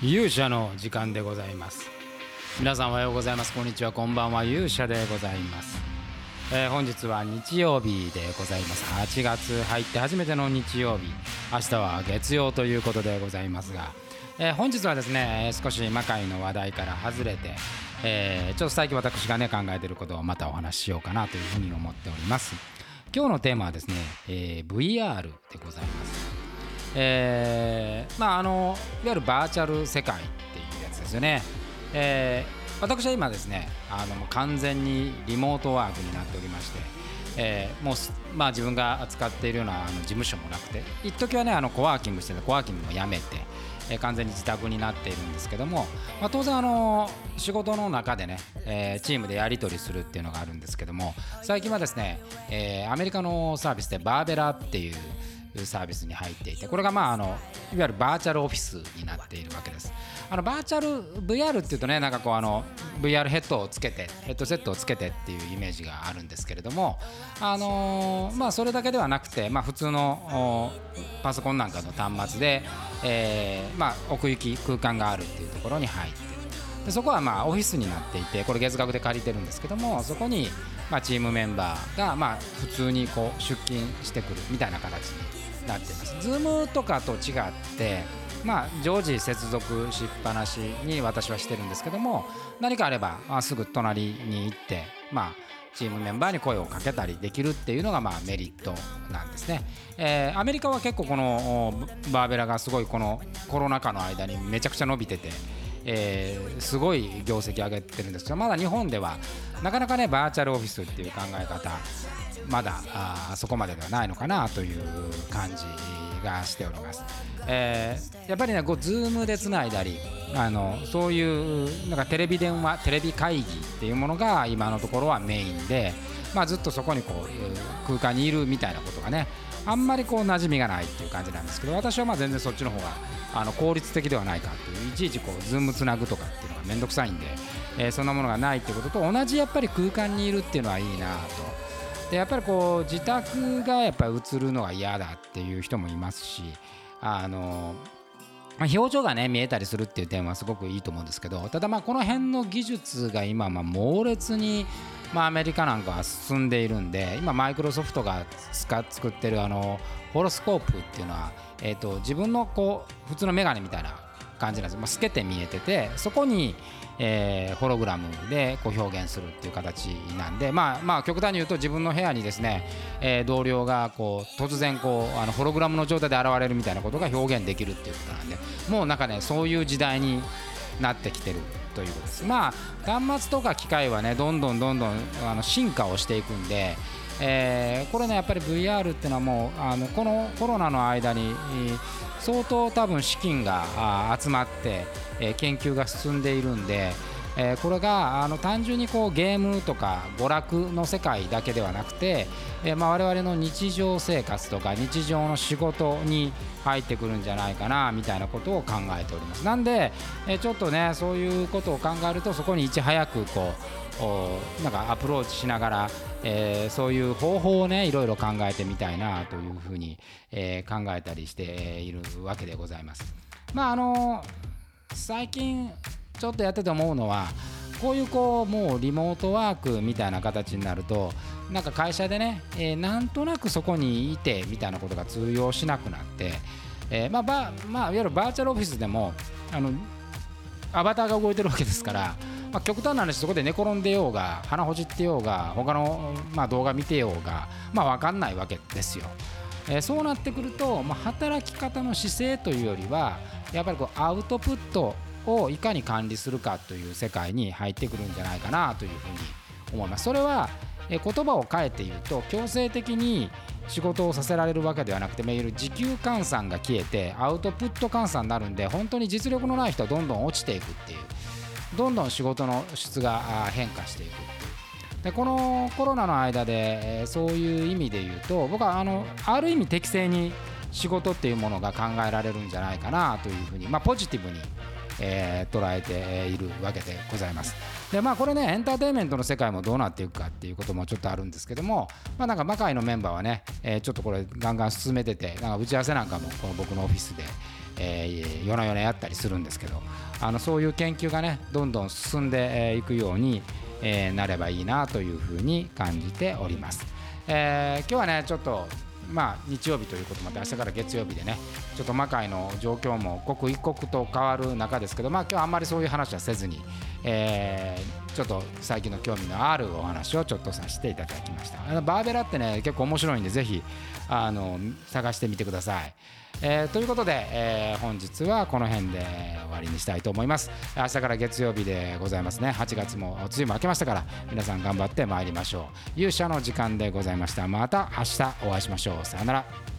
勇者の時間でございます。皆さんおはようございます。こんにちは。こんばんは。勇者でございます、えー、本日は日曜日でございます。8月入って初めての日曜日。明日は月曜ということでございますが、えー、本日はですね少し魔界の話題から外れて、えー、ちょっと最近私がね考えていることをまたお話ししようかなというふうに思っております。今日のテーマはですね、え VR でございます。えー、まああのいわゆるバーチャル世界っていうやつですよね、えー、私は今ですねあの完全にリモートワークになっておりまして、えー、もう、まあ、自分が扱っているようなあの事務所もなくて一時はねあのコワーキングしてたコワーキングもやめて、えー、完全に自宅になっているんですけども、まあ、当然あの仕事の中でね、えー、チームでやり取りするっていうのがあるんですけども最近はですね、えー、アメリカのサービスでバーベラっていうサービスに入っていてこれがまああのいわゆるバーチャルオフィスになっているわけです。あのバーチャル VR っていうとねなんかこうあの VR ヘッドをつけてヘッドセットをつけてっていうイメージがあるんですけれどもあの、まあそれだけではなくてまあ普通のパソコンなんかの端末で、え、まあ奥行き空間があるっていうところに入ってでそこはまあオフィスになっていてこれ月額で借りてるんですけどもそこにまあチームメンバーがまあ普通にこう出勤してくるみたいな形になっています。Zoom とかと違ってまあ、常時接続しっぱなしに私はしてるんですけども何かあれば、まあ、すぐ隣に行って、まあ、チームメンバーに声をかけたりできるっていうのがまあメリットなんですね、えー、アメリカは結構このバーベラがすごいこのコロナ禍の間にめちゃくちゃ伸びてて、えー、すごい業績上げてるんですけどまだ日本ではなかなかねバーチャルオフィスっていう考え方まだあそこまでではないのかなという感じがしております。えー、やっぱりねこう Zoom でつないだりあのそういうなんかテレビ電話テレビ会議っていうものが今のところはメインで、まあ、ずっとそこにこう空間にいるみたいなことがねあんまりこう馴染みがないっていう感じなんですけど私はまあ全然そっちの方があの効率的ではないかっていういちいちこう Zoom つなぐとかっていうのが面倒くさいんで、えー、そんなものがないってことと同じやっぱり空間にいるっていうのはいいなと。でやっぱりこう自宅がやっぱり映るのが嫌だっていう人もいますしあの表情がね見えたりするっていう点はすごくいいと思うんですけどただまあこの辺の技術が今まあ猛烈にまあアメリカなんかは進んでいるんで今マイクロソフトが作ってるあのホロスコープっていうのはえと自分のこう普通の眼鏡みたいな感じなんです、まあ、透けて見えててそこにえー、ホログラムでこう表現するっていう形なんで、まあ、まあ極端に言うと自分の部屋にですね、えー、同僚がこう突然こうあのホログラムの状態で現れるみたいなことが表現できるっていうことなんでもうなんかねそういう時代になってきてるということです。まあ端末とか機械はねどんどんどんどんあの進化をしていくんでえー、これねやっぱり VR っていうのはもうあのこのコロナの間に相当多分資金が集まって、え、研究が進んでいるんで、えー、これがあの単純にこうゲームとか娯楽の世界だけではなくて、えーまあ、我々の日常生活とか日常の仕事に入ってくるんじゃないかなみたいなことを考えておりますなんで、え、ちょっとねそういうことを考えるとそこにいち早くこうなんかアプローチしながら、えー、そういう方法をねいろいろ考えてみたいなというふうに、え、考えたりしているわけでございます。まああの最近ちょっとやってて思うのはこういうこうもうリモートワークみたいな形になるとなんか会社でね、えー、なんとなくそこにいてみたいなことが通用しなくなって、えー、まあばまあ、いわゆるバーチャルオフィスでもあのアバターが動いてるわけですから、まあ、極端な話そこで寝転んでようが鼻ほじってようが他のまあ動画見てようが、まあ、分かんないわけですよ。えー、そうなってくると、まあ、働き方の姿勢というよりはやっぱりこうアウトプットをいかに管理するかという世界に入ってくるんじゃないかなというふうに思います。それは言葉を変えて言うと強制的に仕事をさせられるわけではなくていわゆる時給換算が消えてアウトプット換算になるんで本当に実力のない人はどんどん落ちていくっていうどんどん仕事の質が変化していくっていうでこのコロナの間でそういう意味で言うと僕はあのある意味適正に仕事っていうものが考えられるんじゃないかなというふうに、まあ、ポジティブにえー、捉えているわけでございます。でまあこれねエンターテインメントの世界もどうなっていくかっていうこともちょっとあるんですけどもまあなんか魔界のメンバーはね、えー、ちょっとこれガンガン進めててなんか打ち合わせなんかもこの僕のオフィスでえー、夜な夜なやったりするんですけどあのそういう研究がねどんどん進んでいくように、えー、なればいいなというふうに感じております。えー、今日はねちょっとまあ、日曜日ということもあって明日から月曜日でねちょっと魔界の状況も刻一刻と変わる中ですけど、まあ、今日はあんまりそういう話はせずに、えー、ちょっと最近の興味のあるお話をちょっとさせていただきましたあのバーベラってね結構面白いんでぜひあの探してみてください。えー、ということで、えー、本日はこの辺で終わりにしたいと思います。明日から月曜日でございますね。8月も梅雨も明けましたから皆さん頑張ってまいりましょう。勇者の時間でございました。また明日お会いしましょう。さよなら。